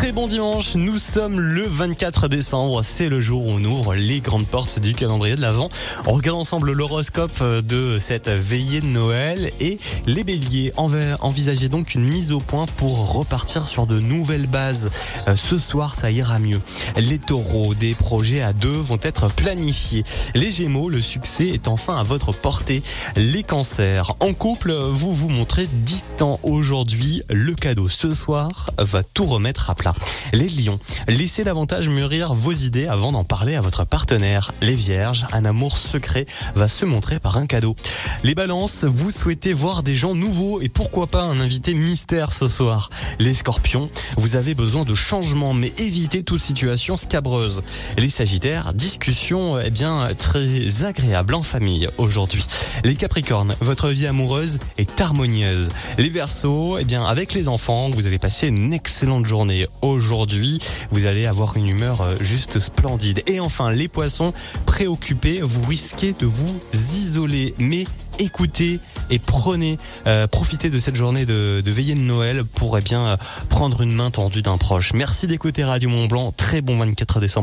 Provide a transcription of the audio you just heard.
Très bon dimanche, nous sommes le 24 décembre, c'est le jour où on ouvre les grandes portes du calendrier de l'Avent. On regarde ensemble l'horoscope de cette veillée de Noël et les béliers envisagez donc une mise au point pour repartir sur de nouvelles bases. Euh, ce soir, ça ira mieux. Les taureaux, des projets à deux vont être planifiés. Les gémeaux, le succès est enfin à votre portée. Les cancers, en couple, vous vous montrez distant aujourd'hui. Le cadeau ce soir va tout remettre à plat. Les lions, laissez davantage mûrir vos idées avant d'en parler à votre partenaire. Les vierges, un amour secret va se montrer par un cadeau. Les balances, vous souhaitez voir des gens nouveaux et pourquoi pas un invité mystère ce soir. Les scorpions, vous avez besoin de changement mais évitez toute situation scabreuse. Les sagittaires, discussion eh bien très agréable en famille aujourd'hui. Les capricornes, votre vie amoureuse est harmonieuse. Les versos, eh bien avec les enfants, vous allez passer une excellente journée aujourd'hui. Vous allez avoir une humeur euh, juste splendide. Et enfin, les poissons, préoccupés, vous risquez de vous isoler. Mais écoutez et prenez, euh, profitez de cette journée de, de veillée de Noël pour eh bien prendre une main tendue d'un proche. Merci d'écouter Radio Mont Blanc. Très bon 24 décembre.